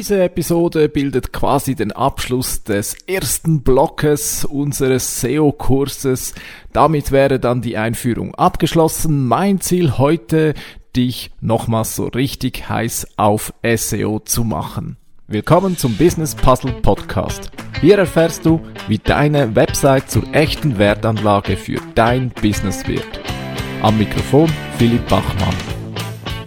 Diese Episode bildet quasi den Abschluss des ersten Blockes unseres SEO-Kurses. Damit wäre dann die Einführung abgeschlossen. Mein Ziel heute, dich nochmals so richtig heiß auf SEO zu machen. Willkommen zum Business Puzzle Podcast. Hier erfährst du, wie deine Website zur echten Wertanlage für dein Business wird. Am Mikrofon Philipp Bachmann.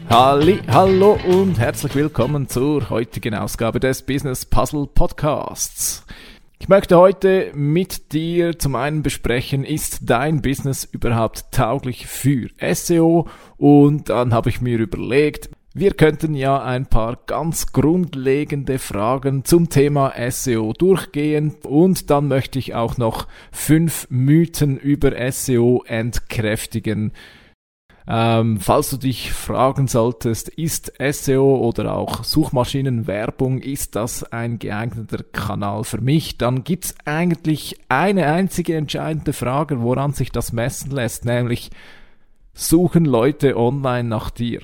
Halli, hallo und herzlich willkommen zur heutigen Ausgabe des Business Puzzle Podcasts. Ich möchte heute mit dir zum einen besprechen, ist dein Business überhaupt tauglich für SEO? Und dann habe ich mir überlegt, wir könnten ja ein paar ganz grundlegende Fragen zum Thema SEO durchgehen und dann möchte ich auch noch fünf Mythen über SEO entkräftigen ähm, falls du dich fragen solltest, ist SEO oder auch Suchmaschinenwerbung, ist das ein geeigneter Kanal für mich, dann gibt's eigentlich eine einzige entscheidende Frage, woran sich das messen lässt, nämlich suchen Leute online nach dir.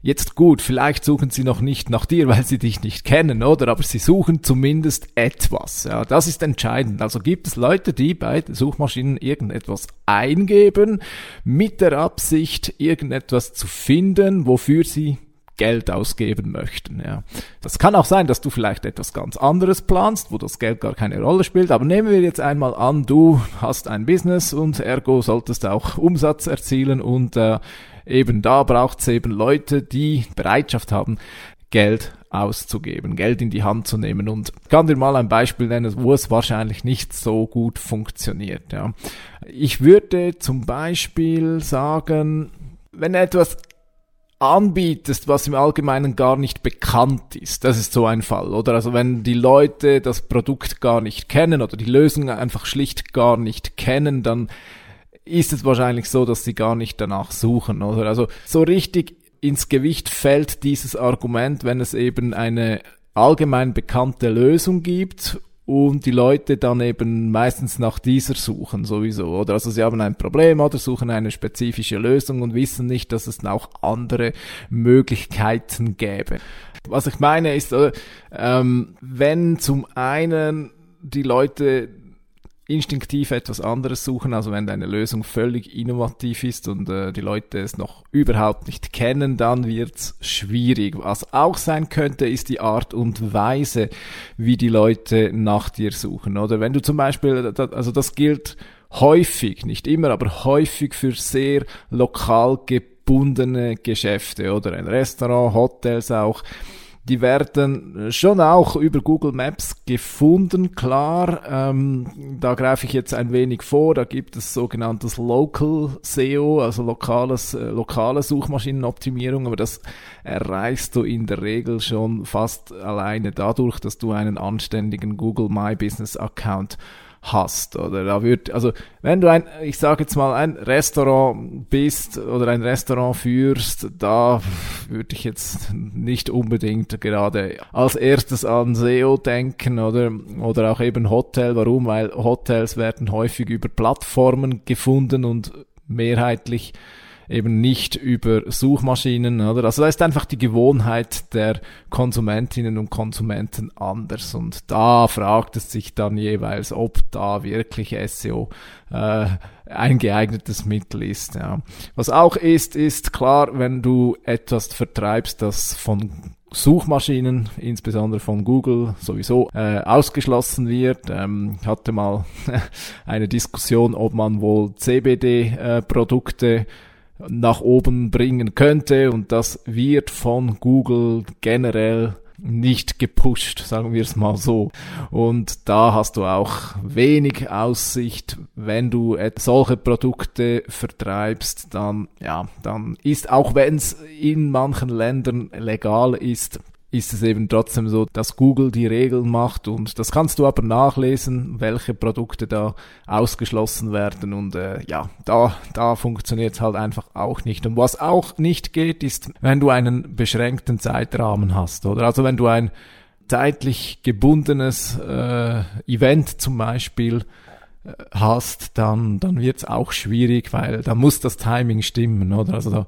Jetzt gut, vielleicht suchen sie noch nicht nach dir, weil sie dich nicht kennen, oder? Aber sie suchen zumindest etwas. Ja, das ist entscheidend. Also gibt es Leute, die bei Suchmaschinen irgendetwas eingeben, mit der Absicht, irgendetwas zu finden, wofür sie Geld ausgeben möchten. Ja. Das kann auch sein, dass du vielleicht etwas ganz anderes planst, wo das Geld gar keine Rolle spielt. Aber nehmen wir jetzt einmal an, du hast ein Business und ergo solltest auch Umsatz erzielen und äh, eben da braucht es eben Leute, die Bereitschaft haben, Geld auszugeben, Geld in die Hand zu nehmen. Und kann dir mal ein Beispiel nennen, wo es wahrscheinlich nicht so gut funktioniert. Ja. Ich würde zum Beispiel sagen, wenn etwas anbietest, was im Allgemeinen gar nicht bekannt ist. Das ist so ein Fall, oder? Also wenn die Leute das Produkt gar nicht kennen oder die Lösung einfach schlicht gar nicht kennen, dann ist es wahrscheinlich so, dass sie gar nicht danach suchen, oder? Also so richtig ins Gewicht fällt dieses Argument, wenn es eben eine allgemein bekannte Lösung gibt und die Leute dann eben meistens nach dieser suchen sowieso, oder? Also sie haben ein Problem oder suchen eine spezifische Lösung und wissen nicht, dass es auch andere Möglichkeiten gäbe. Was ich meine ist, äh, ähm, wenn zum einen die Leute instinktiv etwas anderes suchen, also wenn deine Lösung völlig innovativ ist und äh, die Leute es noch überhaupt nicht kennen, dann wird's schwierig. Was auch sein könnte, ist die Art und Weise, wie die Leute nach dir suchen. Oder wenn du zum Beispiel, also das gilt häufig, nicht immer, aber häufig für sehr lokal gebundene Geschäfte oder ein Restaurant, Hotels auch die werden schon auch über Google Maps gefunden, klar. Ähm, da greife ich jetzt ein wenig vor. Da gibt es sogenanntes Local SEO, also lokales, äh, lokale Suchmaschinenoptimierung, aber das erreichst du in der Regel schon fast alleine dadurch, dass du einen anständigen Google My Business Account hast. Oder da wird, also wenn du ein, ich sage jetzt mal, ein Restaurant bist oder ein Restaurant führst, da würde ich jetzt nicht unbedingt gerade als erstes an SEO denken oder, oder auch eben Hotel. Warum? Weil Hotels werden häufig über Plattformen gefunden und mehrheitlich eben nicht über Suchmaschinen, oder? Also da ist einfach die Gewohnheit der Konsumentinnen und Konsumenten anders und da fragt es sich dann jeweils, ob da wirklich SEO äh, ein geeignetes Mittel ist. Ja. Was auch ist, ist klar, wenn du etwas vertreibst, das von Suchmaschinen, insbesondere von Google, sowieso äh, ausgeschlossen wird. Ähm, hatte mal eine Diskussion, ob man wohl CBD-Produkte äh, nach oben bringen könnte und das wird von Google generell nicht gepusht, sagen wir es mal so. Und da hast du auch wenig Aussicht, wenn du solche Produkte vertreibst, dann, ja, dann ist, auch wenn es in manchen Ländern legal ist, ist es eben trotzdem so, dass Google die Regeln macht und das kannst du aber nachlesen, welche Produkte da ausgeschlossen werden und äh, ja, da, da funktioniert es halt einfach auch nicht. Und was auch nicht geht, ist, wenn du einen beschränkten Zeitrahmen hast, oder? Also wenn du ein zeitlich gebundenes äh, Event zum Beispiel äh, hast, dann, dann wird es auch schwierig, weil da muss das Timing stimmen, oder? Also da,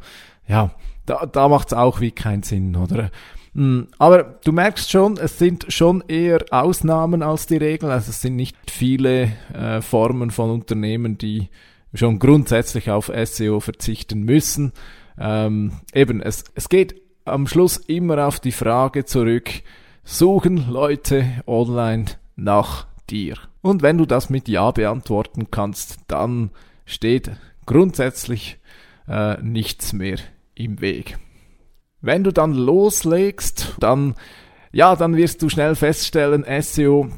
ja, da, da macht es auch wie keinen Sinn, oder? Hm, aber du merkst schon, es sind schon eher Ausnahmen als die Regel. Also es sind nicht viele äh, Formen von Unternehmen, die schon grundsätzlich auf SEO verzichten müssen. Ähm, eben, es, es geht am Schluss immer auf die Frage zurück, suchen Leute online nach dir? Und wenn du das mit Ja beantworten kannst, dann steht grundsätzlich äh, nichts mehr im Weg. Wenn du dann loslegst, dann, ja, dann wirst du schnell feststellen, SEO,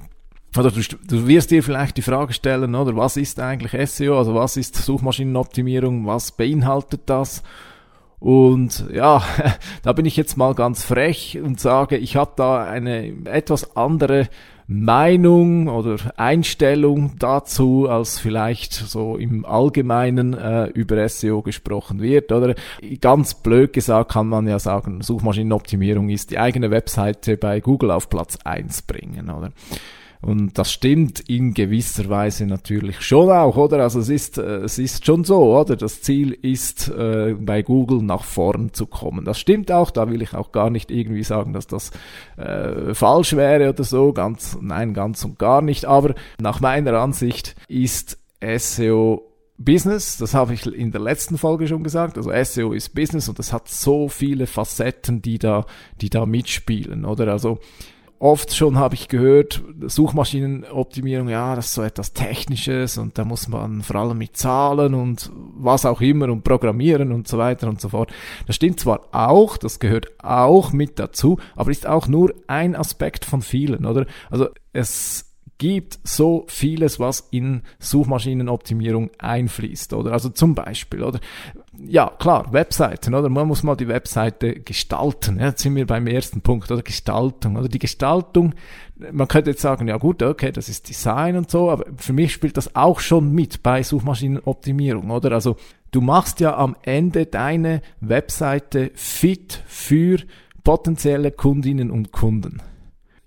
oder du, du wirst dir vielleicht die Frage stellen, oder was ist eigentlich SEO, also was ist Suchmaschinenoptimierung, was beinhaltet das? Und ja, da bin ich jetzt mal ganz frech und sage, ich habe da eine etwas andere Meinung oder Einstellung dazu, als vielleicht so im Allgemeinen äh, über SEO gesprochen wird. Oder ganz blöd gesagt kann man ja sagen, Suchmaschinenoptimierung ist die eigene Webseite bei Google auf Platz eins bringen. Oder? Und das stimmt in gewisser Weise natürlich schon auch, oder? Also es ist, äh, es ist schon so, oder? Das Ziel ist, äh, bei Google nach vorn zu kommen. Das stimmt auch, da will ich auch gar nicht irgendwie sagen, dass das äh, falsch wäre oder so. Ganz, nein, ganz und gar nicht. Aber nach meiner Ansicht ist SEO Business, das habe ich in der letzten Folge schon gesagt. Also SEO ist Business und es hat so viele Facetten, die da, die da mitspielen, oder? Also oft schon habe ich gehört, Suchmaschinenoptimierung, ja, das ist so etwas Technisches und da muss man vor allem mit Zahlen und was auch immer und Programmieren und so weiter und so fort. Das stimmt zwar auch, das gehört auch mit dazu, aber ist auch nur ein Aspekt von vielen, oder? Also es gibt so vieles, was in Suchmaschinenoptimierung einfließt, oder? Also zum Beispiel, oder? Ja, klar, Webseiten, oder? Man muss mal die Webseite gestalten. Ja, jetzt sind wir beim ersten Punkt, oder? Gestaltung, oder? Die Gestaltung, man könnte jetzt sagen, ja gut, okay, das ist Design und so, aber für mich spielt das auch schon mit bei Suchmaschinenoptimierung, oder? Also, du machst ja am Ende deine Webseite fit für potenzielle Kundinnen und Kunden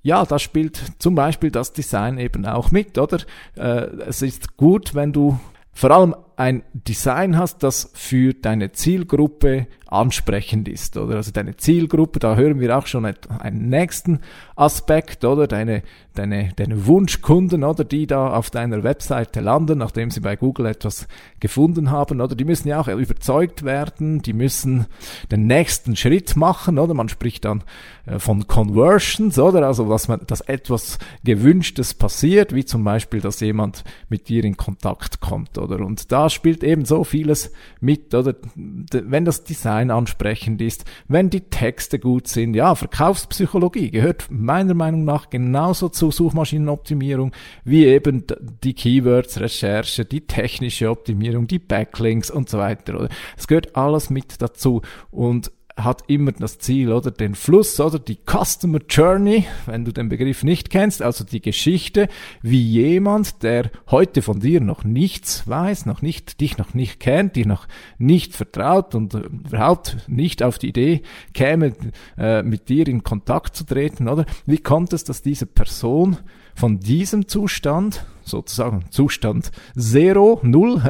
ja, da spielt zum Beispiel das Design eben auch mit, oder? Äh, es ist gut, wenn du vor allem ein Design hast, das für deine Zielgruppe ansprechend ist, oder? Also deine Zielgruppe, da hören wir auch schon einen nächsten Aspekt, oder? Deine, deine, deine Wunschkunden, oder? Die da auf deiner Webseite landen, nachdem sie bei Google etwas gefunden haben, oder? Die müssen ja auch überzeugt werden, die müssen den nächsten Schritt machen, oder? Man spricht dann äh, von Conversions, oder? Also, dass man, dass etwas Gewünschtes passiert, wie zum Beispiel, dass jemand mit dir in Kontakt kommt, oder? Und da spielt eben so vieles mit, oder? Wenn das Design ansprechend ist, wenn die Texte gut sind, ja, Verkaufspsychologie gehört meiner Meinung nach genauso zur Suchmaschinenoptimierung wie eben die Keywords, Recherche, die technische Optimierung, die Backlinks und so weiter, oder? Es gehört alles mit dazu und hat immer das Ziel, oder den Fluss, oder die Customer Journey, wenn du den Begriff nicht kennst, also die Geschichte, wie jemand, der heute von dir noch nichts weiß, noch nicht, dich noch nicht kennt, dir noch nicht vertraut und überhaupt nicht auf die Idee käme, äh, mit dir in Kontakt zu treten, oder? Wie kommt es, dass diese Person von diesem Zustand, sozusagen Zustand Zero, Null,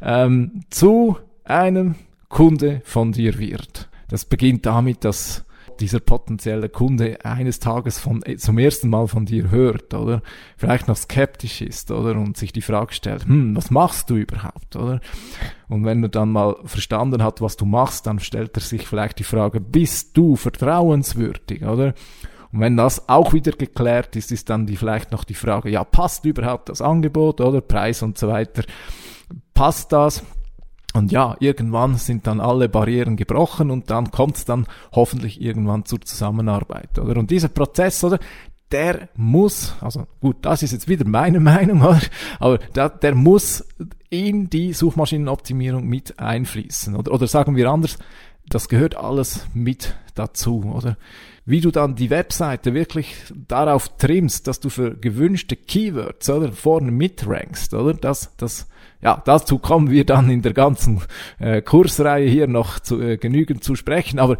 ähm, zu einem Kunde von dir wird? Das beginnt damit, dass dieser potenzielle Kunde eines Tages von, zum ersten Mal von dir hört, oder? Vielleicht noch skeptisch ist, oder? Und sich die Frage stellt, hm, was machst du überhaupt, oder? Und wenn er dann mal verstanden hat, was du machst, dann stellt er sich vielleicht die Frage, bist du vertrauenswürdig, oder? Und wenn das auch wieder geklärt ist, ist dann die, vielleicht noch die Frage, ja, passt überhaupt das Angebot, oder? Preis und so weiter. Passt das? Und ja, irgendwann sind dann alle Barrieren gebrochen und dann kommt es dann hoffentlich irgendwann zur Zusammenarbeit, oder? Und dieser Prozess, oder? Der muss, also gut, das ist jetzt wieder meine Meinung, oder? aber der, der muss in die Suchmaschinenoptimierung mit einfließen, oder? Oder sagen wir anders, das gehört alles mit dazu, oder? Wie du dann die Webseite wirklich darauf trimmst, dass du für gewünschte Keywords, oder? Vorne mitrankst, oder? Das, das, ja, dazu kommen wir dann in der ganzen äh, Kursreihe hier noch zu, äh, genügend zu sprechen. Aber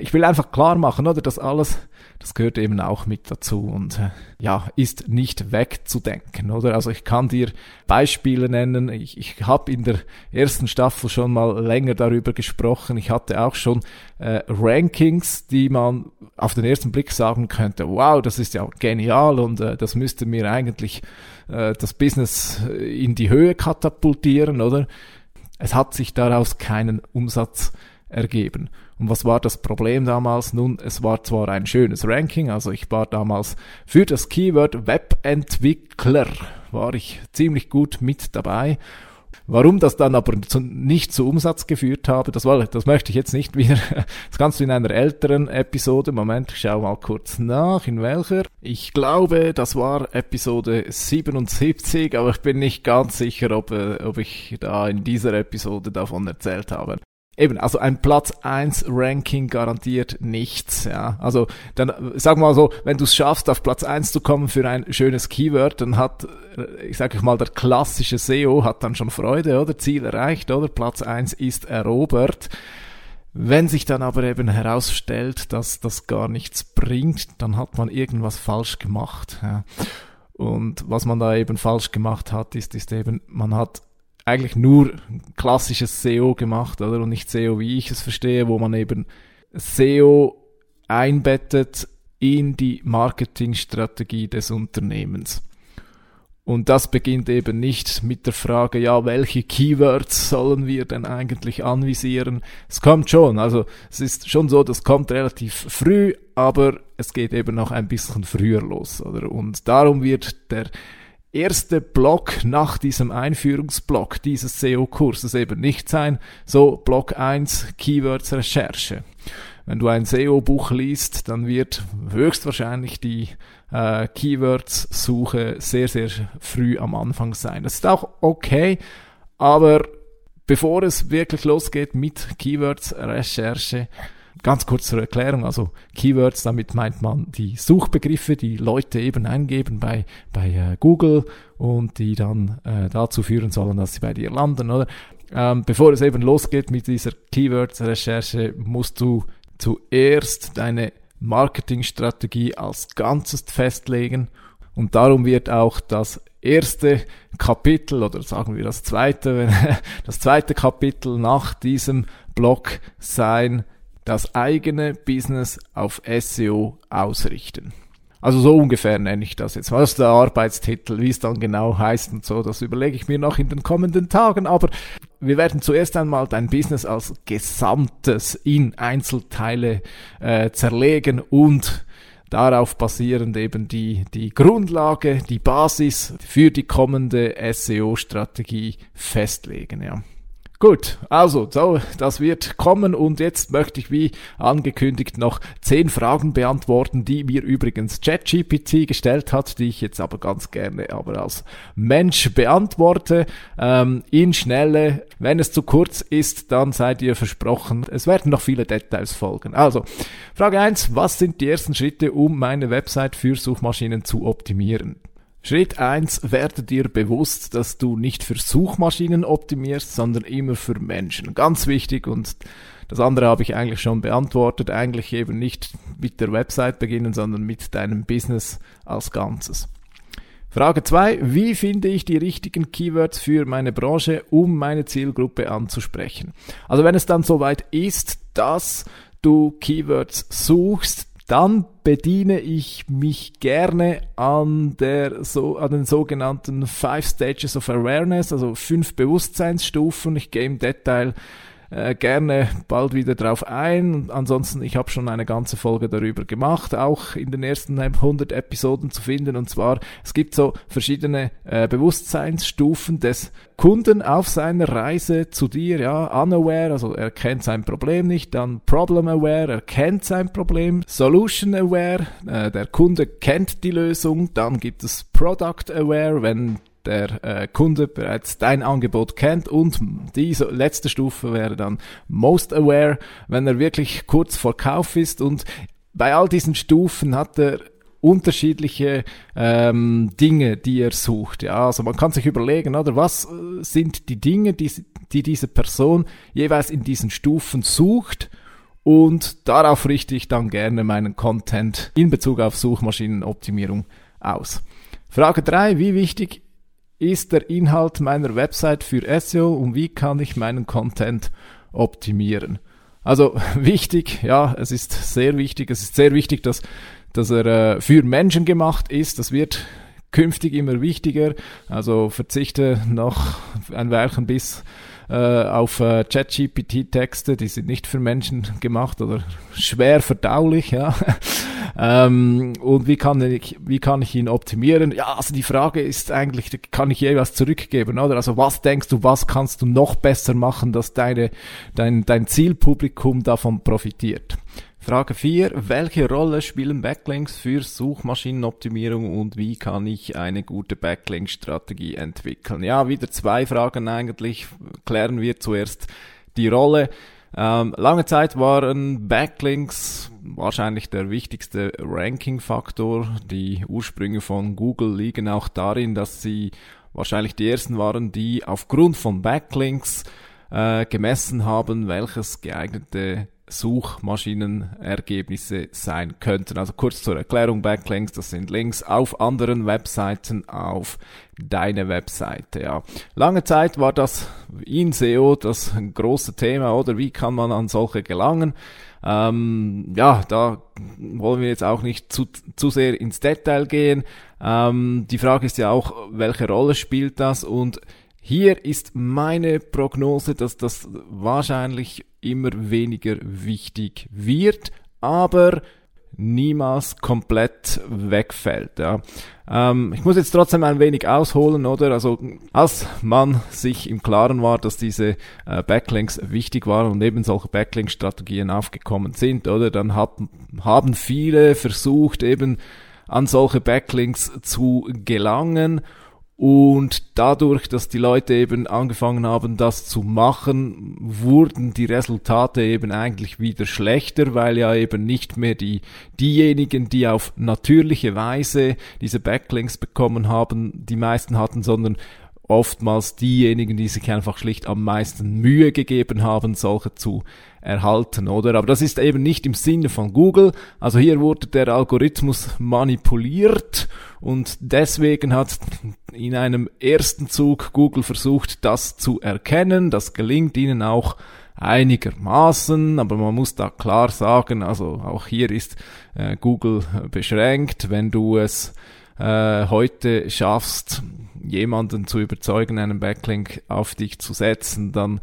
ich will einfach klar machen, oder, dass alles, das gehört eben auch mit dazu und äh, ja, ist nicht wegzudenken, oder? Also ich kann dir Beispiele nennen. Ich, ich habe in der ersten Staffel schon mal länger darüber gesprochen. Ich hatte auch schon äh, Rankings, die man auf den ersten Blick sagen könnte, wow, das ist ja genial und äh, das müsste mir eigentlich äh, das Business in die Höhe katapultieren, oder? Es hat sich daraus keinen Umsatz ergeben. Und was war das Problem damals? Nun, es war zwar ein schönes Ranking, also ich war damals für das Keyword Webentwickler, war ich ziemlich gut mit dabei. Warum das dann aber zu, nicht zu Umsatz geführt habe, das, war, das möchte ich jetzt nicht wieder. Das kannst du in einer älteren Episode. Moment, ich schau mal kurz nach, in welcher. Ich glaube, das war Episode 77, aber ich bin nicht ganz sicher, ob, äh, ob ich da in dieser Episode davon erzählt habe. Eben, also ein Platz 1 Ranking garantiert nichts, ja. Also, dann, sag mal so, wenn du es schaffst, auf Platz 1 zu kommen für ein schönes Keyword, dann hat, äh, ich sage mal, der klassische SEO hat dann schon Freude, oder? Ziel erreicht, oder? Platz 1 ist erobert. Wenn sich dann aber eben herausstellt, dass das gar nichts bringt, dann hat man irgendwas falsch gemacht, ja. Und was man da eben falsch gemacht hat, ist, ist eben, man hat eigentlich nur klassisches SEO gemacht, oder? Und nicht SEO, wie ich es verstehe, wo man eben SEO einbettet in die Marketingstrategie des Unternehmens. Und das beginnt eben nicht mit der Frage, ja, welche Keywords sollen wir denn eigentlich anvisieren? Es kommt schon, also es ist schon so, das kommt relativ früh, aber es geht eben noch ein bisschen früher los, oder? Und darum wird der erste Block nach diesem Einführungsblock dieses SEO-Kurses eben nicht sein, so Block 1 Keywords Recherche. Wenn du ein SEO-Buch liest, dann wird höchstwahrscheinlich die äh, Keywords-Suche sehr, sehr früh am Anfang sein. Das ist auch okay, aber bevor es wirklich losgeht mit Keywords-Recherche, Ganz kurz zur Erklärung, also Keywords, damit meint man die Suchbegriffe, die Leute eben eingeben bei, bei äh, Google und die dann äh, dazu führen sollen, dass sie bei dir landen, oder? Ähm, bevor es eben losgeht mit dieser Keywords-Recherche, musst du zuerst deine Marketingstrategie als Ganzes festlegen und darum wird auch das erste Kapitel oder sagen wir das zweite, das zweite Kapitel nach diesem Blog sein, das eigene Business auf SEO ausrichten. Also so ungefähr nenne ich das jetzt. Was ist der Arbeitstitel, wie es dann genau heißt und so, das überlege ich mir noch in den kommenden Tagen. Aber wir werden zuerst einmal dein Business als Gesamtes in Einzelteile äh, zerlegen und darauf basierend eben die, die Grundlage, die Basis für die kommende SEO-Strategie festlegen. Ja. Gut, also, so, das wird kommen und jetzt möchte ich wie angekündigt noch zehn Fragen beantworten, die mir übrigens ChatGPT gestellt hat, die ich jetzt aber ganz gerne aber als Mensch beantworte. Ähm, in Schnelle, wenn es zu kurz ist, dann seid ihr versprochen, es werden noch viele Details folgen. Also, Frage eins: was sind die ersten Schritte, um meine Website für Suchmaschinen zu optimieren? Schritt eins: werde dir bewusst, dass du nicht für Suchmaschinen optimierst, sondern immer für Menschen. Ganz wichtig und das andere habe ich eigentlich schon beantwortet. Eigentlich eben nicht mit der Website beginnen, sondern mit deinem Business als Ganzes. Frage zwei: Wie finde ich die richtigen Keywords für meine Branche, um meine Zielgruppe anzusprechen? Also wenn es dann soweit ist, dass du Keywords suchst, dann bediene ich mich gerne an der so an den sogenannten Five Stages of Awareness, also fünf Bewusstseinsstufen. Ich gehe im Detail äh, gerne bald wieder drauf ein. Ansonsten, ich habe schon eine ganze Folge darüber gemacht, auch in den ersten 100 Episoden zu finden. Und zwar, es gibt so verschiedene äh, Bewusstseinsstufen des Kunden auf seiner Reise zu dir, ja, unaware, also er kennt sein Problem nicht, dann problem aware, er kennt sein Problem, solution aware, äh, der Kunde kennt die Lösung, dann gibt es product aware, wenn der äh, Kunde bereits dein Angebot kennt und die letzte Stufe wäre dann Most Aware, wenn er wirklich kurz vor Kauf ist und bei all diesen Stufen hat er unterschiedliche ähm, Dinge, die er sucht. Ja, also man kann sich überlegen, oder was äh, sind die Dinge, die, die diese Person jeweils in diesen Stufen sucht und darauf richte ich dann gerne meinen Content in Bezug auf Suchmaschinenoptimierung aus. Frage drei: Wie wichtig ist der Inhalt meiner Website für SEO und wie kann ich meinen Content optimieren? Also wichtig, ja, es ist sehr wichtig, es ist sehr wichtig, dass, dass er äh, für Menschen gemacht ist. Das wird künftig immer wichtiger. Also verzichte noch ein Weilchen bis auf äh, ChatGPT-Texte, die sind nicht für Menschen gemacht oder schwer verdaulich, ja. ähm, und wie kann ich, wie kann ich ihn optimieren? Ja, also die Frage ist eigentlich, kann ich je was zurückgeben, oder? Also was denkst du, was kannst du noch besser machen, dass deine, dein, dein Zielpublikum davon profitiert? Frage 4. Welche Rolle spielen Backlinks für Suchmaschinenoptimierung und wie kann ich eine gute Backlink-Strategie entwickeln? Ja, wieder zwei Fragen eigentlich. Klären wir zuerst die Rolle. Ähm, lange Zeit waren Backlinks wahrscheinlich der wichtigste Ranking-Faktor. Die Ursprünge von Google liegen auch darin, dass sie wahrscheinlich die ersten waren, die aufgrund von Backlinks äh, gemessen haben, welches geeignete Suchmaschinenergebnisse sein könnten. Also kurz zur Erklärung, Backlinks, das sind Links auf anderen Webseiten auf deine Webseite. Ja. Lange Zeit war das in SEO das große Thema, oder wie kann man an solche gelangen? Ähm, ja, da wollen wir jetzt auch nicht zu, zu sehr ins Detail gehen. Ähm, die Frage ist ja auch, welche Rolle spielt das und hier ist meine Prognose, dass das wahrscheinlich immer weniger wichtig wird, aber niemals komplett wegfällt. Ja. Ähm, ich muss jetzt trotzdem ein wenig ausholen, oder? Also als man sich im Klaren war, dass diese äh, Backlinks wichtig waren und eben solche Backlink-Strategien aufgekommen sind, oder? Dann hat, haben viele versucht, eben an solche Backlinks zu gelangen und dadurch, dass die Leute eben angefangen haben, das zu machen, wurden die Resultate eben eigentlich wieder schlechter, weil ja eben nicht mehr die, diejenigen, die auf natürliche Weise diese Backlinks bekommen haben, die meisten hatten, sondern oftmals diejenigen, die sich einfach schlicht am meisten Mühe gegeben haben, solche zu erhalten, oder? Aber das ist eben nicht im Sinne von Google. Also hier wurde der Algorithmus manipuliert und deswegen hat in einem ersten Zug Google versucht, das zu erkennen. Das gelingt ihnen auch einigermaßen, aber man muss da klar sagen, also auch hier ist äh, Google beschränkt, wenn du es äh, heute schaffst, jemanden zu überzeugen, einen Backlink auf dich zu setzen, dann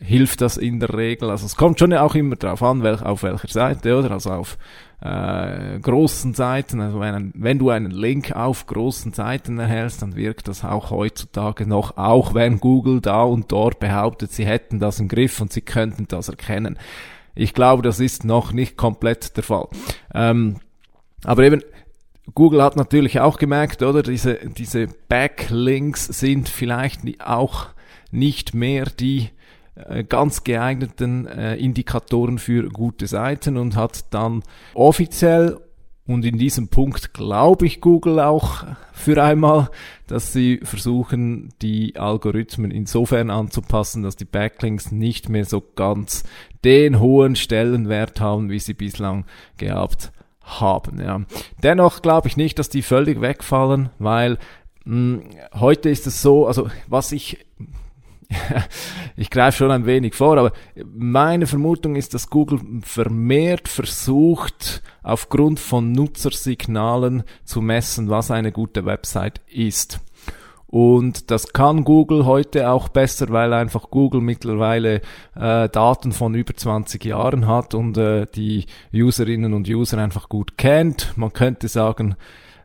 hilft das in der Regel. Also es kommt schon auch immer darauf an, welch, auf welcher Seite, oder? Also auf äh, großen Seiten, also wenn, wenn du einen Link auf großen Seiten erhältst, dann wirkt das auch heutzutage noch, auch wenn Google da und dort behauptet, sie hätten das im Griff und sie könnten das erkennen. Ich glaube, das ist noch nicht komplett der Fall. Ähm, aber eben, Google hat natürlich auch gemerkt, oder, diese, diese Backlinks sind vielleicht auch nicht mehr die äh, ganz geeigneten äh, Indikatoren für gute Seiten und hat dann offiziell und in diesem Punkt glaube ich Google auch für einmal, dass sie versuchen, die Algorithmen insofern anzupassen, dass die Backlinks nicht mehr so ganz den hohen Stellenwert haben, wie sie bislang gehabt haben. Ja. Dennoch glaube ich nicht, dass die völlig wegfallen, weil mh, hm, heute ist es so, also was ich ich greife schon ein wenig vor, aber meine Vermutung ist, dass Google vermehrt versucht, aufgrund von Nutzersignalen zu messen, was eine gute Website ist. Und das kann Google heute auch besser, weil einfach Google mittlerweile äh, Daten von über 20 Jahren hat und äh, die Userinnen und User einfach gut kennt. Man könnte sagen,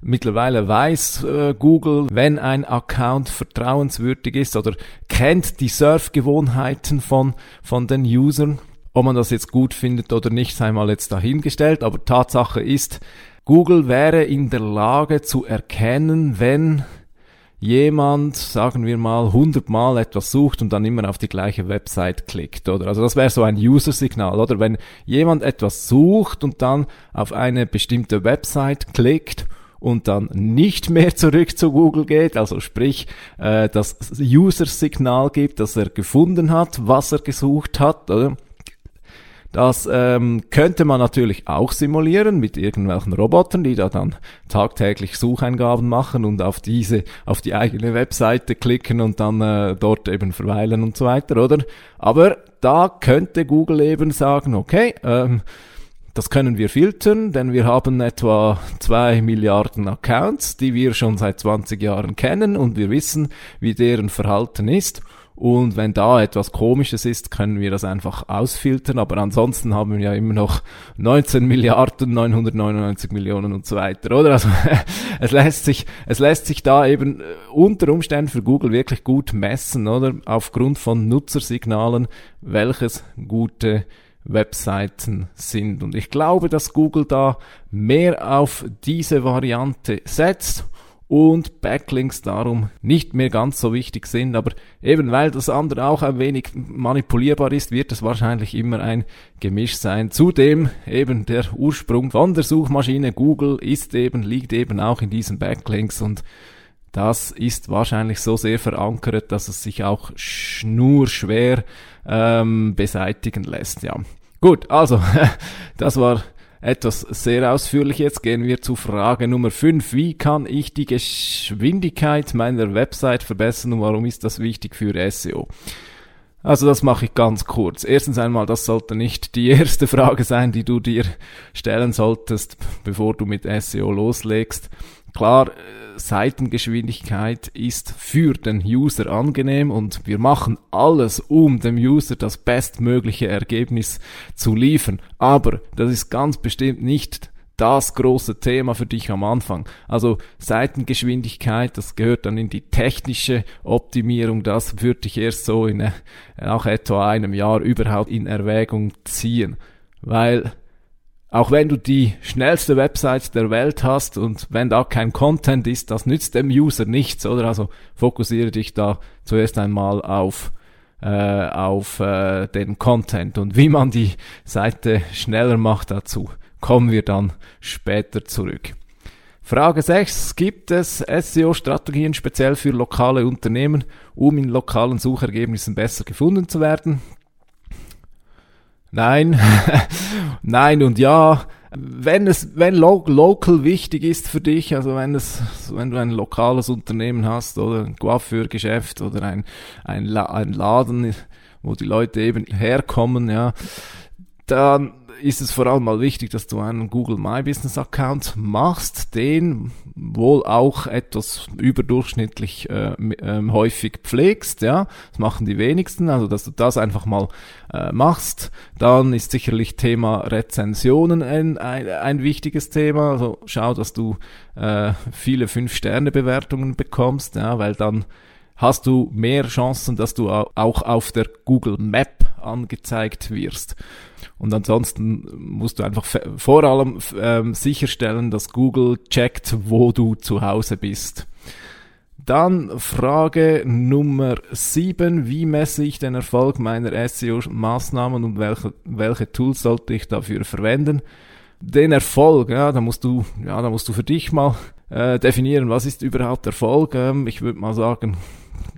Mittlerweile weiß äh, Google, wenn ein Account vertrauenswürdig ist oder kennt die Surfgewohnheiten von, von den Usern. Ob man das jetzt gut findet oder nicht, sei mal jetzt dahingestellt. Aber Tatsache ist, Google wäre in der Lage zu erkennen, wenn jemand, sagen wir mal, 100 Mal etwas sucht und dann immer auf die gleiche Website klickt, oder? Also das wäre so ein User-Signal, oder? Wenn jemand etwas sucht und dann auf eine bestimmte Website klickt und dann nicht mehr zurück zu Google geht, also sprich äh, das User-Signal gibt, dass er gefunden hat, was er gesucht hat, oder? Das ähm, könnte man natürlich auch simulieren mit irgendwelchen Robotern, die da dann tagtäglich Sucheingaben machen und auf diese, auf die eigene Webseite klicken und dann äh, dort eben verweilen und so weiter, oder? Aber da könnte Google eben sagen, okay, ähm, das können wir filtern, denn wir haben etwa zwei Milliarden Accounts, die wir schon seit 20 Jahren kennen und wir wissen, wie deren Verhalten ist. Und wenn da etwas Komisches ist, können wir das einfach ausfiltern. Aber ansonsten haben wir ja immer noch 19 Milliarden 999 Millionen und so weiter, oder? Also es lässt sich, es lässt sich da eben äh, unter Umständen für Google wirklich gut messen, oder? Aufgrund von Nutzersignalen, welches gute Webseiten sind. Und ich glaube, dass Google da mehr auf diese Variante setzt und Backlinks darum nicht mehr ganz so wichtig sind. Aber eben weil das andere auch ein wenig manipulierbar ist, wird es wahrscheinlich immer ein Gemisch sein. Zudem eben der Ursprung von der Suchmaschine Google ist eben, liegt eben auch in diesen Backlinks und das ist wahrscheinlich so sehr verankert, dass es sich auch nur schwer ähm, beseitigen lässt. Ja, gut, also das war etwas sehr ausführlich. Jetzt gehen wir zu Frage Nummer 5. Wie kann ich die Geschwindigkeit meiner Website verbessern und warum ist das wichtig für SEO? Also das mache ich ganz kurz. Erstens einmal, das sollte nicht die erste Frage sein, die du dir stellen solltest, bevor du mit SEO loslegst. Klar, Seitengeschwindigkeit ist für den User angenehm und wir machen alles, um dem User das bestmögliche Ergebnis zu liefern. Aber das ist ganz bestimmt nicht das große Thema für dich am Anfang. Also Seitengeschwindigkeit, das gehört dann in die technische Optimierung, das würde ich erst so in nach etwa einem Jahr überhaupt in Erwägung ziehen. Weil auch wenn du die schnellste Website der Welt hast und wenn da kein Content ist, das nützt dem User nichts, oder? Also fokussiere dich da zuerst einmal auf äh, auf äh, den Content und wie man die Seite schneller macht dazu kommen wir dann später zurück. Frage 6. Gibt es SEO-Strategien speziell für lokale Unternehmen, um in lokalen Suchergebnissen besser gefunden zu werden? Nein, nein und ja. Wenn es, wenn lo local wichtig ist für dich, also wenn es, wenn du ein lokales Unternehmen hast oder ein Coiffeurgeschäft oder ein, ein, La ein Laden, wo die Leute eben herkommen, ja, dann ist es vor allem mal wichtig, dass du einen Google My Business Account machst, den wohl auch etwas überdurchschnittlich äh, äh, häufig pflegst, ja. Das machen die wenigsten, also dass du das einfach mal äh, machst. Dann ist sicherlich Thema Rezensionen ein, ein, ein wichtiges Thema. Also schau, dass du äh, viele Fünf-Sterne-Bewertungen bekommst, ja, weil dann hast du mehr Chancen, dass du auch auf der Google Map angezeigt wirst. Und ansonsten musst du einfach vor allem ähm, sicherstellen, dass Google checkt, wo du zu Hause bist. Dann Frage Nummer 7. Wie messe ich den Erfolg meiner SEO-Maßnahmen und welche, welche Tools sollte ich dafür verwenden? Den Erfolg, ja, da musst du, ja, da musst du für dich mal äh, definieren, was ist überhaupt Erfolg. Ähm, ich würde mal sagen,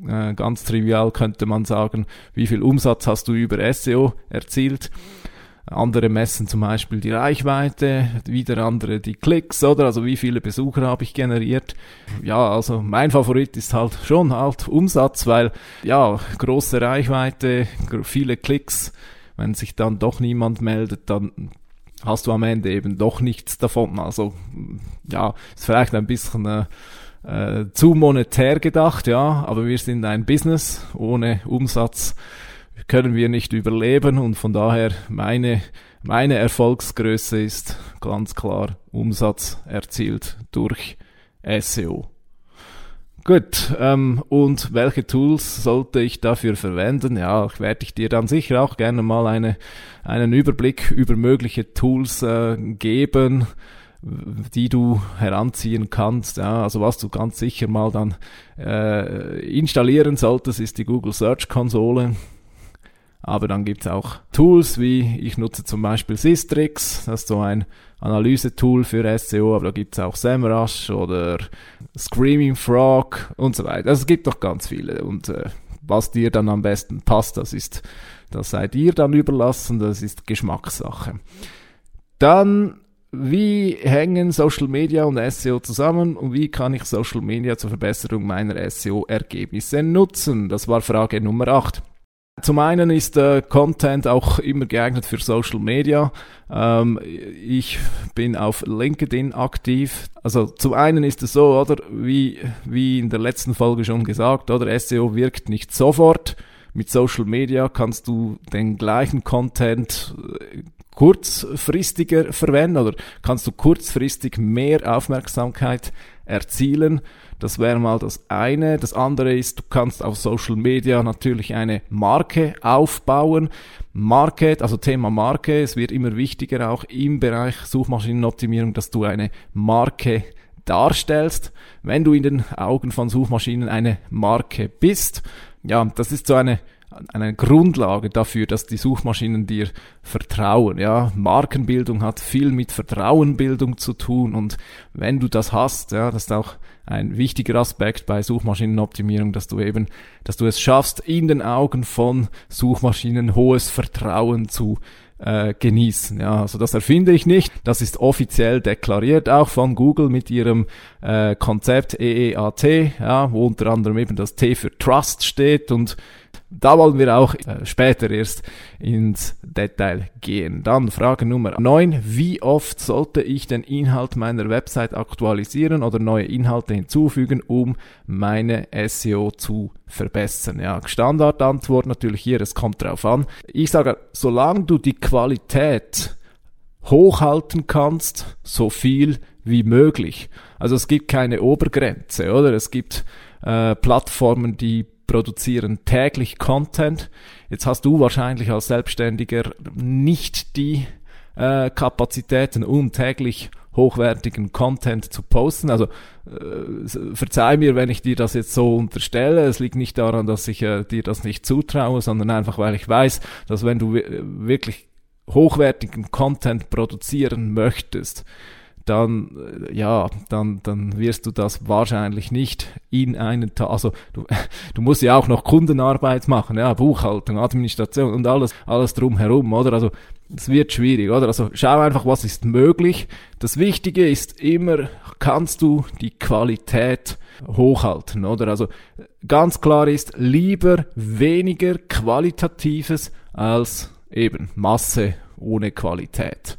äh, ganz trivial könnte man sagen, wie viel Umsatz hast du über SEO erzielt? Andere messen zum Beispiel die Reichweite, wieder andere die Klicks, oder? Also wie viele Besucher habe ich generiert? Ja, also mein Favorit ist halt schon halt Umsatz, weil ja, große Reichweite, viele Klicks, wenn sich dann doch niemand meldet, dann hast du am Ende eben doch nichts davon. Also ja, ist vielleicht ein bisschen äh, äh, zu monetär gedacht, ja, aber wir sind ein Business ohne Umsatz können wir nicht überleben und von daher meine, meine Erfolgsgröße ist ganz klar Umsatz erzielt durch SEO. Gut, ähm, und welche Tools sollte ich dafür verwenden? Ja, werde ich dir dann sicher auch gerne mal eine, einen Überblick über mögliche Tools äh, geben, die du heranziehen kannst. Ja, also was du ganz sicher mal dann äh, installieren solltest, ist die Google Search Konsole. Aber dann gibt's auch Tools wie, ich nutze zum Beispiel Systrix, das ist so ein Analyse-Tool für SEO, aber da gibt's auch SEMrush oder Screaming Frog und so weiter. Also es gibt doch ganz viele und äh, was dir dann am besten passt, das ist das seid ihr dann überlassen, das ist Geschmackssache. Dann wie hängen Social Media und SEO zusammen und wie kann ich Social Media zur Verbesserung meiner SEO-Ergebnisse nutzen? Das war Frage Nummer 8. Zum einen ist äh, Content auch immer geeignet für Social Media. Ähm, ich bin auf LinkedIn aktiv. Also zum einen ist es so, oder wie, wie in der letzten Folge schon gesagt, oder SEO wirkt nicht sofort. Mit Social Media kannst du den gleichen Content äh, kurzfristiger verwenden oder kannst du kurzfristig mehr Aufmerksamkeit erzielen. Das wäre mal das eine. Das andere ist, du kannst auf Social Media natürlich eine Marke aufbauen. Market, also Thema Marke, es wird immer wichtiger auch im Bereich Suchmaschinenoptimierung, dass du eine Marke darstellst, wenn du in den Augen von Suchmaschinen eine Marke bist. Ja, das ist so eine eine Grundlage dafür, dass die Suchmaschinen dir vertrauen. Ja, Markenbildung hat viel mit Vertrauenbildung zu tun und wenn du das hast, ja, das ist auch ein wichtiger Aspekt bei Suchmaschinenoptimierung, dass du eben, dass du es schaffst, in den Augen von Suchmaschinen hohes Vertrauen zu äh, genießen. Ja, also das erfinde ich nicht. Das ist offiziell deklariert auch von Google mit ihrem äh, Konzept EEAT, ja, wo unter anderem eben das T für Trust steht und da wollen wir auch äh, später erst ins Detail gehen. Dann Frage Nummer 9. Wie oft sollte ich den Inhalt meiner Website aktualisieren oder neue Inhalte hinzufügen, um meine SEO zu verbessern? Ja, Standardantwort natürlich hier, es kommt drauf an. Ich sage, solange du die Qualität hochhalten kannst, so viel wie möglich. Also es gibt keine Obergrenze, oder? Es gibt äh, Plattformen, die produzieren täglich Content. Jetzt hast du wahrscheinlich als Selbstständiger nicht die äh, Kapazitäten, um täglich hochwertigen Content zu posten. Also äh, verzeih mir, wenn ich dir das jetzt so unterstelle. Es liegt nicht daran, dass ich äh, dir das nicht zutraue, sondern einfach, weil ich weiß, dass wenn du wirklich hochwertigen Content produzieren möchtest, dann, ja, dann, dann wirst du das wahrscheinlich nicht in einen Tag, also du, du musst ja auch noch Kundenarbeit machen, ja, Buchhaltung, Administration und alles, alles drumherum, oder? Also, es wird schwierig, oder? Also, schau einfach, was ist möglich. Das Wichtige ist immer, kannst du die Qualität hochhalten, oder? Also, ganz klar ist, lieber weniger Qualitatives als eben Masse ohne Qualität.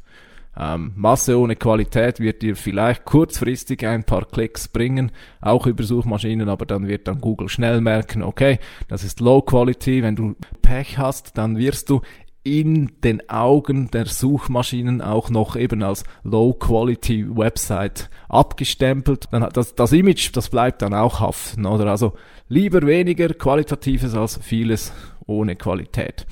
Ähm, Masse ohne Qualität wird dir vielleicht kurzfristig ein paar Klicks bringen, auch über Suchmaschinen, aber dann wird dann Google schnell merken, okay, das ist Low Quality. Wenn du Pech hast, dann wirst du in den Augen der Suchmaschinen auch noch eben als Low-Quality Website abgestempelt. Dann das, das Image, das bleibt dann auch haften, oder? Also lieber weniger Qualitatives als vieles ohne Qualität.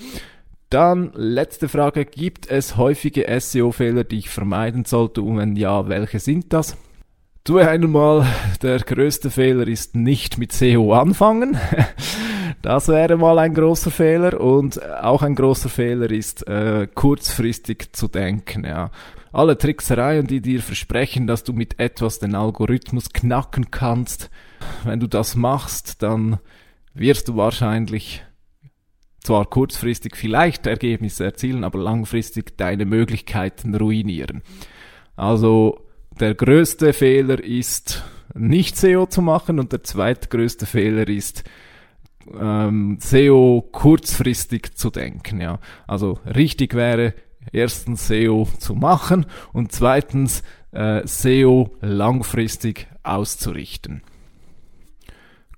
Dann letzte Frage, gibt es häufige SEO-Fehler, die ich vermeiden sollte und wenn ja, welche sind das? Zuerst einmal, der größte Fehler ist nicht mit SEO anfangen. Das wäre mal ein großer Fehler und auch ein großer Fehler ist äh, kurzfristig zu denken. Ja. Alle Tricksereien, die dir versprechen, dass du mit etwas den Algorithmus knacken kannst, wenn du das machst, dann wirst du wahrscheinlich zwar kurzfristig vielleicht Ergebnisse erzielen, aber langfristig deine Möglichkeiten ruinieren. Also der größte Fehler ist nicht SEO zu machen und der zweitgrößte Fehler ist ähm, SEO kurzfristig zu denken. Ja, also richtig wäre erstens SEO zu machen und zweitens äh, SEO langfristig auszurichten.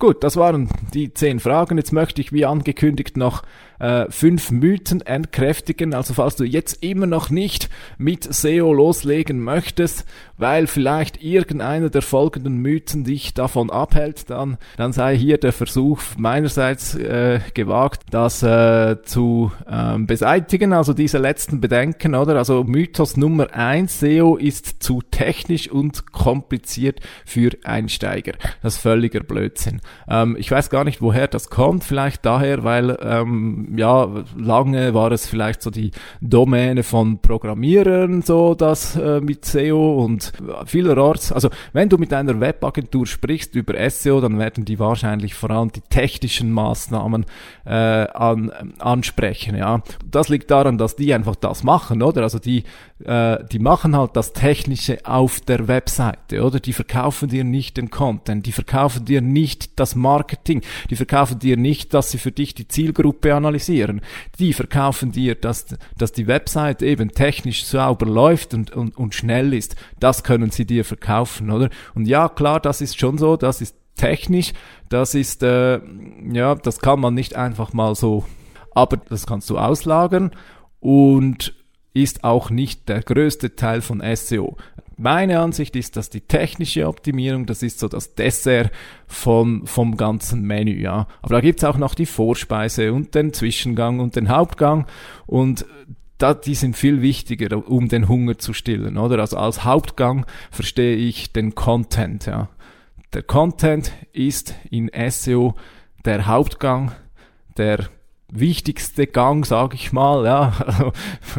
Gut, das waren die zehn Fragen. Jetzt möchte ich wie angekündigt noch äh, fünf Mythen entkräftigen. Also falls du jetzt immer noch nicht mit SEO loslegen möchtest, weil vielleicht irgendeiner der folgenden Mythen dich davon abhält, dann, dann sei hier der Versuch meinerseits äh, gewagt, das äh, zu ähm, beseitigen. Also diese letzten Bedenken, oder? Also Mythos Nummer eins, SEO ist zu technisch und kompliziert für Einsteiger. Das ist völliger Blödsinn. Ähm, ich weiß gar nicht, woher das kommt. Vielleicht daher, weil ähm, ja, lange war es vielleicht so die Domäne von Programmierern, so das äh, mit SEO und vielerorts. Also wenn du mit einer Webagentur sprichst über SEO, dann werden die wahrscheinlich vor allem die technischen Maßnahmen äh, an, ansprechen. Ja, das liegt daran, dass die einfach das machen, oder? Also die äh, die machen halt das Technische auf der Webseite, oder? Die verkaufen dir nicht den Content, die verkaufen dir nicht das Marketing, die verkaufen dir nicht, dass sie für dich die Zielgruppe analysieren. Die verkaufen dir, dass, dass die Website eben technisch sauber läuft und, und, und schnell ist. Das können sie dir verkaufen, oder? Und ja, klar, das ist schon so, das ist technisch, das ist, äh, ja, das kann man nicht einfach mal so, aber das kannst du auslagern und ist auch nicht der größte Teil von SEO. Meine Ansicht ist, dass die technische Optimierung, das ist so das Dessert von, vom ganzen Menü, ja. Aber da gibt's auch noch die Vorspeise und den Zwischengang und den Hauptgang und da, die sind viel wichtiger, um den Hunger zu stillen, oder? Also als Hauptgang verstehe ich den Content, ja. Der Content ist in SEO der Hauptgang, der wichtigste Gang, sage ich mal. Ja, also,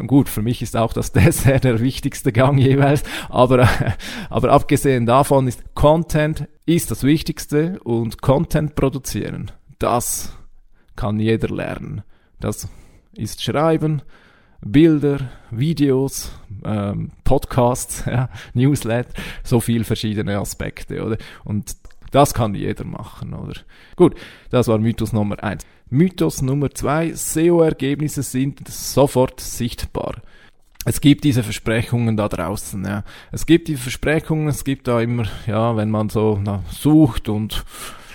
gut, für mich ist auch das Dessert der wichtigste Gang jeweils, aber, aber abgesehen davon ist Content ist das Wichtigste und Content produzieren, das kann jeder lernen. Das ist Schreiben, Bilder, Videos, ähm, Podcasts, ja, Newsletter, so viel verschiedene Aspekte, oder? Und das kann jeder machen, oder? Gut, das war Mythos Nummer eins. Mythos Nummer zwei, SEO-Ergebnisse sind sofort sichtbar. Es gibt diese Versprechungen da draußen, ja. Es gibt die Versprechungen, es gibt da immer, ja, wenn man so na, sucht und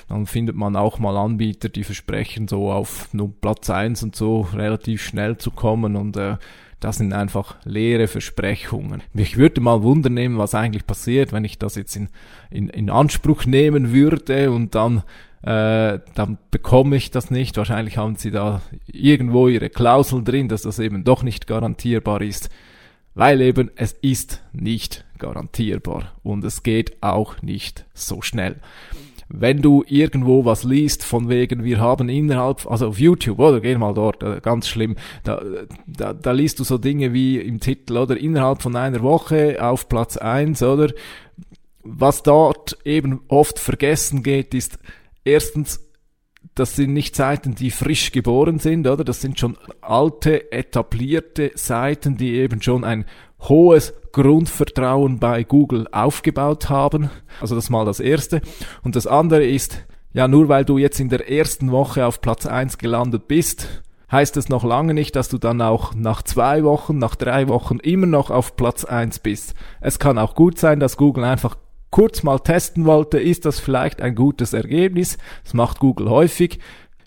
dann findet man auch mal Anbieter, die versprechen, so auf Platz eins und so relativ schnell zu kommen und äh, das sind einfach leere Versprechungen. Mich würde mal wundern nehmen, was eigentlich passiert, wenn ich das jetzt in, in, in Anspruch nehmen würde und dann äh, dann bekomme ich das nicht. Wahrscheinlich haben sie da irgendwo ihre Klausel drin, dass das eben doch nicht garantierbar ist, weil eben es ist nicht garantierbar und es geht auch nicht so schnell. Wenn du irgendwo was liest, von wegen, wir haben innerhalb, also auf YouTube, oder geh mal dort, äh, ganz schlimm, da, da, da liest du so Dinge wie im Titel, oder innerhalb von einer Woche auf Platz eins oder was dort eben oft vergessen geht, ist, erstens, das sind nicht Seiten, die frisch geboren sind, oder? Das sind schon alte, etablierte Seiten, die eben schon ein hohes Grundvertrauen bei Google aufgebaut haben. Also das mal das erste. Und das andere ist, ja, nur weil du jetzt in der ersten Woche auf Platz eins gelandet bist, heißt es noch lange nicht, dass du dann auch nach zwei Wochen, nach drei Wochen immer noch auf Platz eins bist. Es kann auch gut sein, dass Google einfach kurz mal testen wollte, ist das vielleicht ein gutes Ergebnis. Das macht Google häufig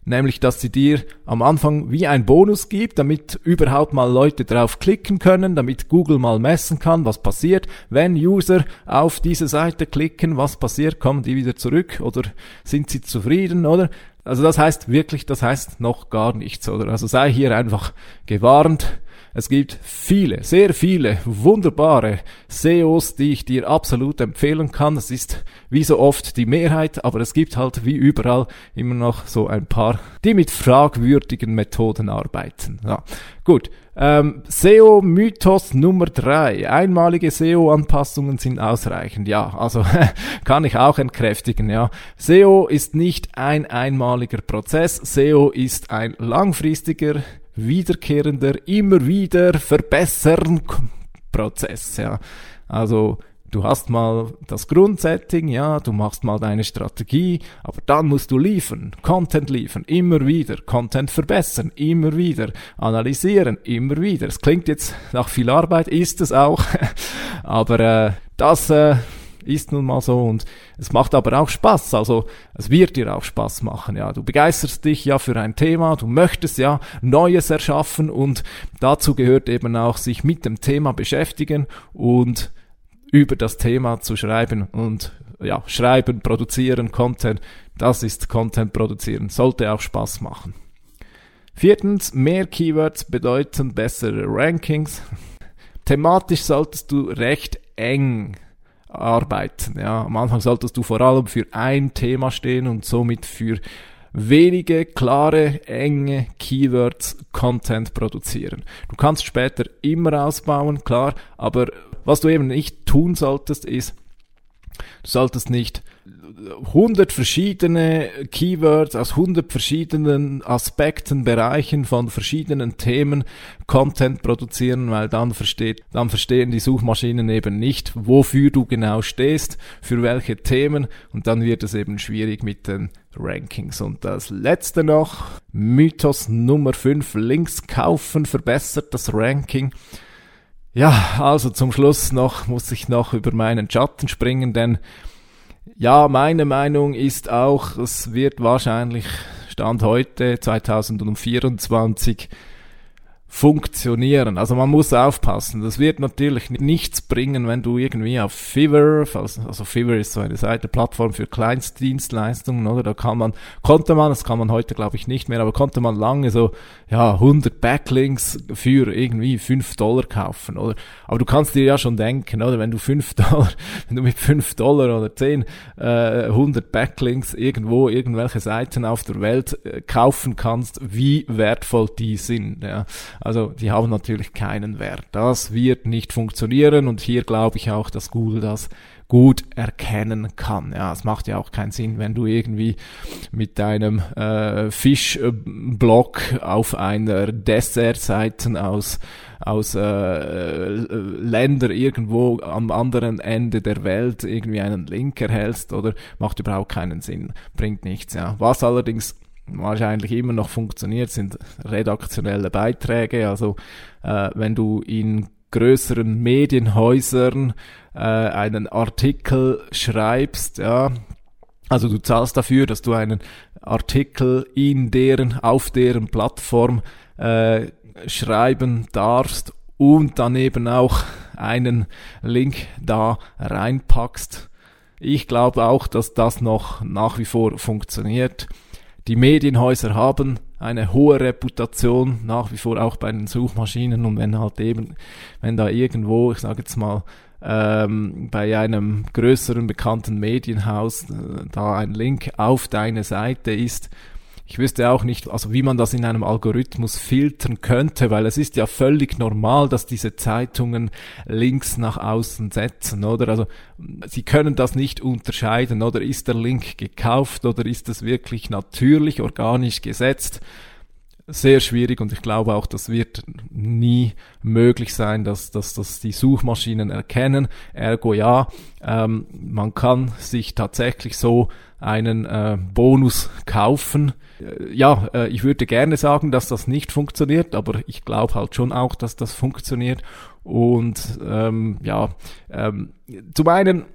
nämlich dass sie dir am Anfang wie ein Bonus gibt, damit überhaupt mal Leute drauf klicken können, damit Google mal messen kann, was passiert, wenn User auf diese Seite klicken, was passiert, kommen die wieder zurück oder sind sie zufrieden, oder? Also das heißt wirklich, das heißt noch gar nichts, oder? Also sei hier einfach gewarnt, es gibt viele, sehr viele wunderbare SEOs, die ich dir absolut empfehlen kann. Es ist wie so oft die Mehrheit, aber es gibt halt wie überall immer noch so ein paar, die mit fragwürdigen Methoden arbeiten. Ja, gut. Ähm, SEO-Mythos Nummer drei. Einmalige SEO-Anpassungen sind ausreichend. Ja, also kann ich auch entkräftigen. Ja, SEO ist nicht ein einmaliger Prozess. SEO ist ein langfristiger wiederkehrender, immer wieder verbessern Prozess, ja. Also, du hast mal das Grundsetting, ja, du machst mal deine Strategie, aber dann musst du liefern, Content liefern, immer wieder, Content verbessern, immer wieder, analysieren, immer wieder. Es klingt jetzt nach viel Arbeit, ist es auch, aber äh, das äh, ist nun mal so und es macht aber auch Spaß, also es wird dir auch Spaß machen, ja. Du begeisterst dich ja für ein Thema, du möchtest ja Neues erschaffen und dazu gehört eben auch sich mit dem Thema beschäftigen und über das Thema zu schreiben und ja, schreiben, produzieren, Content, das ist Content produzieren, sollte auch Spaß machen. Viertens, mehr Keywords bedeuten bessere Rankings. Thematisch solltest du recht eng arbeiten. Ja, am Anfang solltest du vor allem für ein Thema stehen und somit für wenige, klare, enge Keywords Content produzieren. Du kannst später immer ausbauen, klar, aber was du eben nicht tun solltest, ist, du solltest nicht 100 verschiedene Keywords aus 100 verschiedenen Aspekten, Bereichen von verschiedenen Themen Content produzieren, weil dann versteht, dann verstehen die Suchmaschinen eben nicht, wofür du genau stehst, für welche Themen und dann wird es eben schwierig mit den Rankings. Und das letzte noch, Mythos Nummer 5, Links kaufen verbessert das Ranking. Ja, also zum Schluss noch muss ich noch über meinen Schatten springen, denn ja, meine Meinung ist auch, es wird wahrscheinlich Stand heute 2024 funktionieren. Also man muss aufpassen. Das wird natürlich nichts bringen, wenn du irgendwie auf Fiverr, also Fiverr ist so eine Seite, Plattform für Kleinstdienstleistungen, oder? Da kann man, konnte man, das kann man heute glaube ich nicht mehr, aber konnte man lange so, ja, 100 Backlinks für irgendwie 5 Dollar kaufen, oder? Aber du kannst dir ja schon denken, oder? Wenn du 5 Dollar, wenn du mit 5 Dollar oder 10, äh, 100 Backlinks irgendwo, irgendwelche Seiten auf der Welt äh, kaufen kannst, wie wertvoll die sind, ja. Also die haben natürlich keinen Wert. Das wird nicht funktionieren und hier glaube ich auch, dass Google das gut erkennen kann. Ja, es macht ja auch keinen Sinn, wenn du irgendwie mit deinem äh, Fischblog auf einer Dessertseite aus aus äh, Länder irgendwo am anderen Ende der Welt irgendwie einen Link erhältst oder macht überhaupt keinen Sinn, bringt nichts. Ja, was allerdings wahrscheinlich immer noch funktioniert, sind redaktionelle Beiträge. Also äh, wenn du in größeren Medienhäusern äh, einen Artikel schreibst, ja, also du zahlst dafür, dass du einen Artikel in deren, auf deren Plattform äh, schreiben darfst und dann eben auch einen Link da reinpackst. Ich glaube auch, dass das noch nach wie vor funktioniert. Die Medienhäuser haben eine hohe Reputation, nach wie vor auch bei den Suchmaschinen. Und wenn halt eben, wenn da irgendwo, ich sage jetzt mal, ähm, bei einem größeren bekannten Medienhaus äh, da ein Link auf deine Seite ist, ich wüsste auch nicht, also wie man das in einem Algorithmus filtern könnte, weil es ist ja völlig normal, dass diese Zeitungen Links nach außen setzen, oder? Also sie können das nicht unterscheiden, oder ist der Link gekauft oder ist es wirklich natürlich, organisch gesetzt? Sehr schwierig und ich glaube auch, das wird nie möglich sein, dass, dass, dass die Suchmaschinen erkennen. Ergo ja, ähm, man kann sich tatsächlich so einen äh, Bonus kaufen. Äh, ja, äh, ich würde gerne sagen, dass das nicht funktioniert, aber ich glaube halt schon auch, dass das funktioniert. Und ähm, ja, ähm, zum einen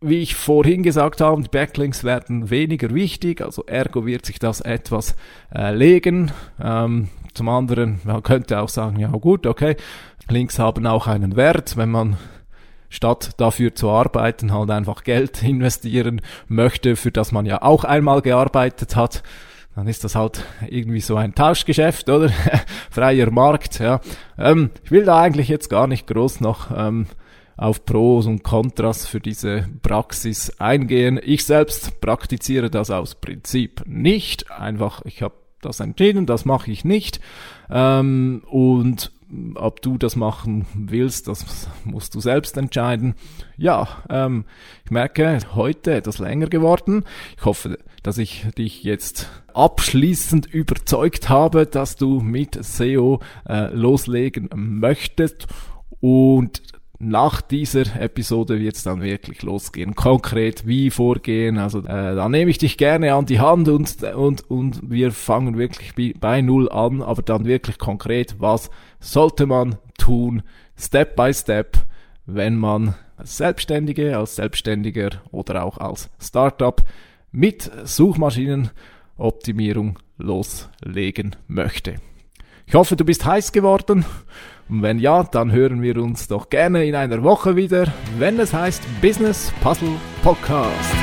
wie ich vorhin gesagt habe, die Backlinks werden weniger wichtig, also ergo wird sich das etwas äh, legen. Ähm, zum anderen, man könnte auch sagen, ja gut, okay, Links haben auch einen Wert, wenn man statt dafür zu arbeiten halt einfach Geld investieren möchte, für das man ja auch einmal gearbeitet hat, dann ist das halt irgendwie so ein Tauschgeschäft, oder? Freier Markt, ja. Ähm, ich will da eigentlich jetzt gar nicht groß noch ähm, auf Pros und Kontras für diese Praxis eingehen. Ich selbst praktiziere das aus Prinzip nicht. Einfach, ich habe das entschieden, das mache ich nicht. Ähm, und ob du das machen willst, das musst du selbst entscheiden. Ja, ähm, ich merke, heute etwas länger geworden. Ich hoffe, dass ich dich jetzt abschließend überzeugt habe, dass du mit SEO äh, loslegen möchtest. Und nach dieser Episode wird es dann wirklich losgehen. Konkret wie vorgehen. Also äh, da nehme ich dich gerne an die Hand und, und, und wir fangen wirklich bei Null an, aber dann wirklich konkret, was sollte man tun, Step by Step, wenn man als Selbstständige, als Selbstständiger oder auch als Startup mit Suchmaschinenoptimierung loslegen möchte. Ich hoffe, du bist heiß geworden. Und wenn ja, dann hören wir uns doch gerne in einer Woche wieder, wenn es heißt Business Puzzle Podcast.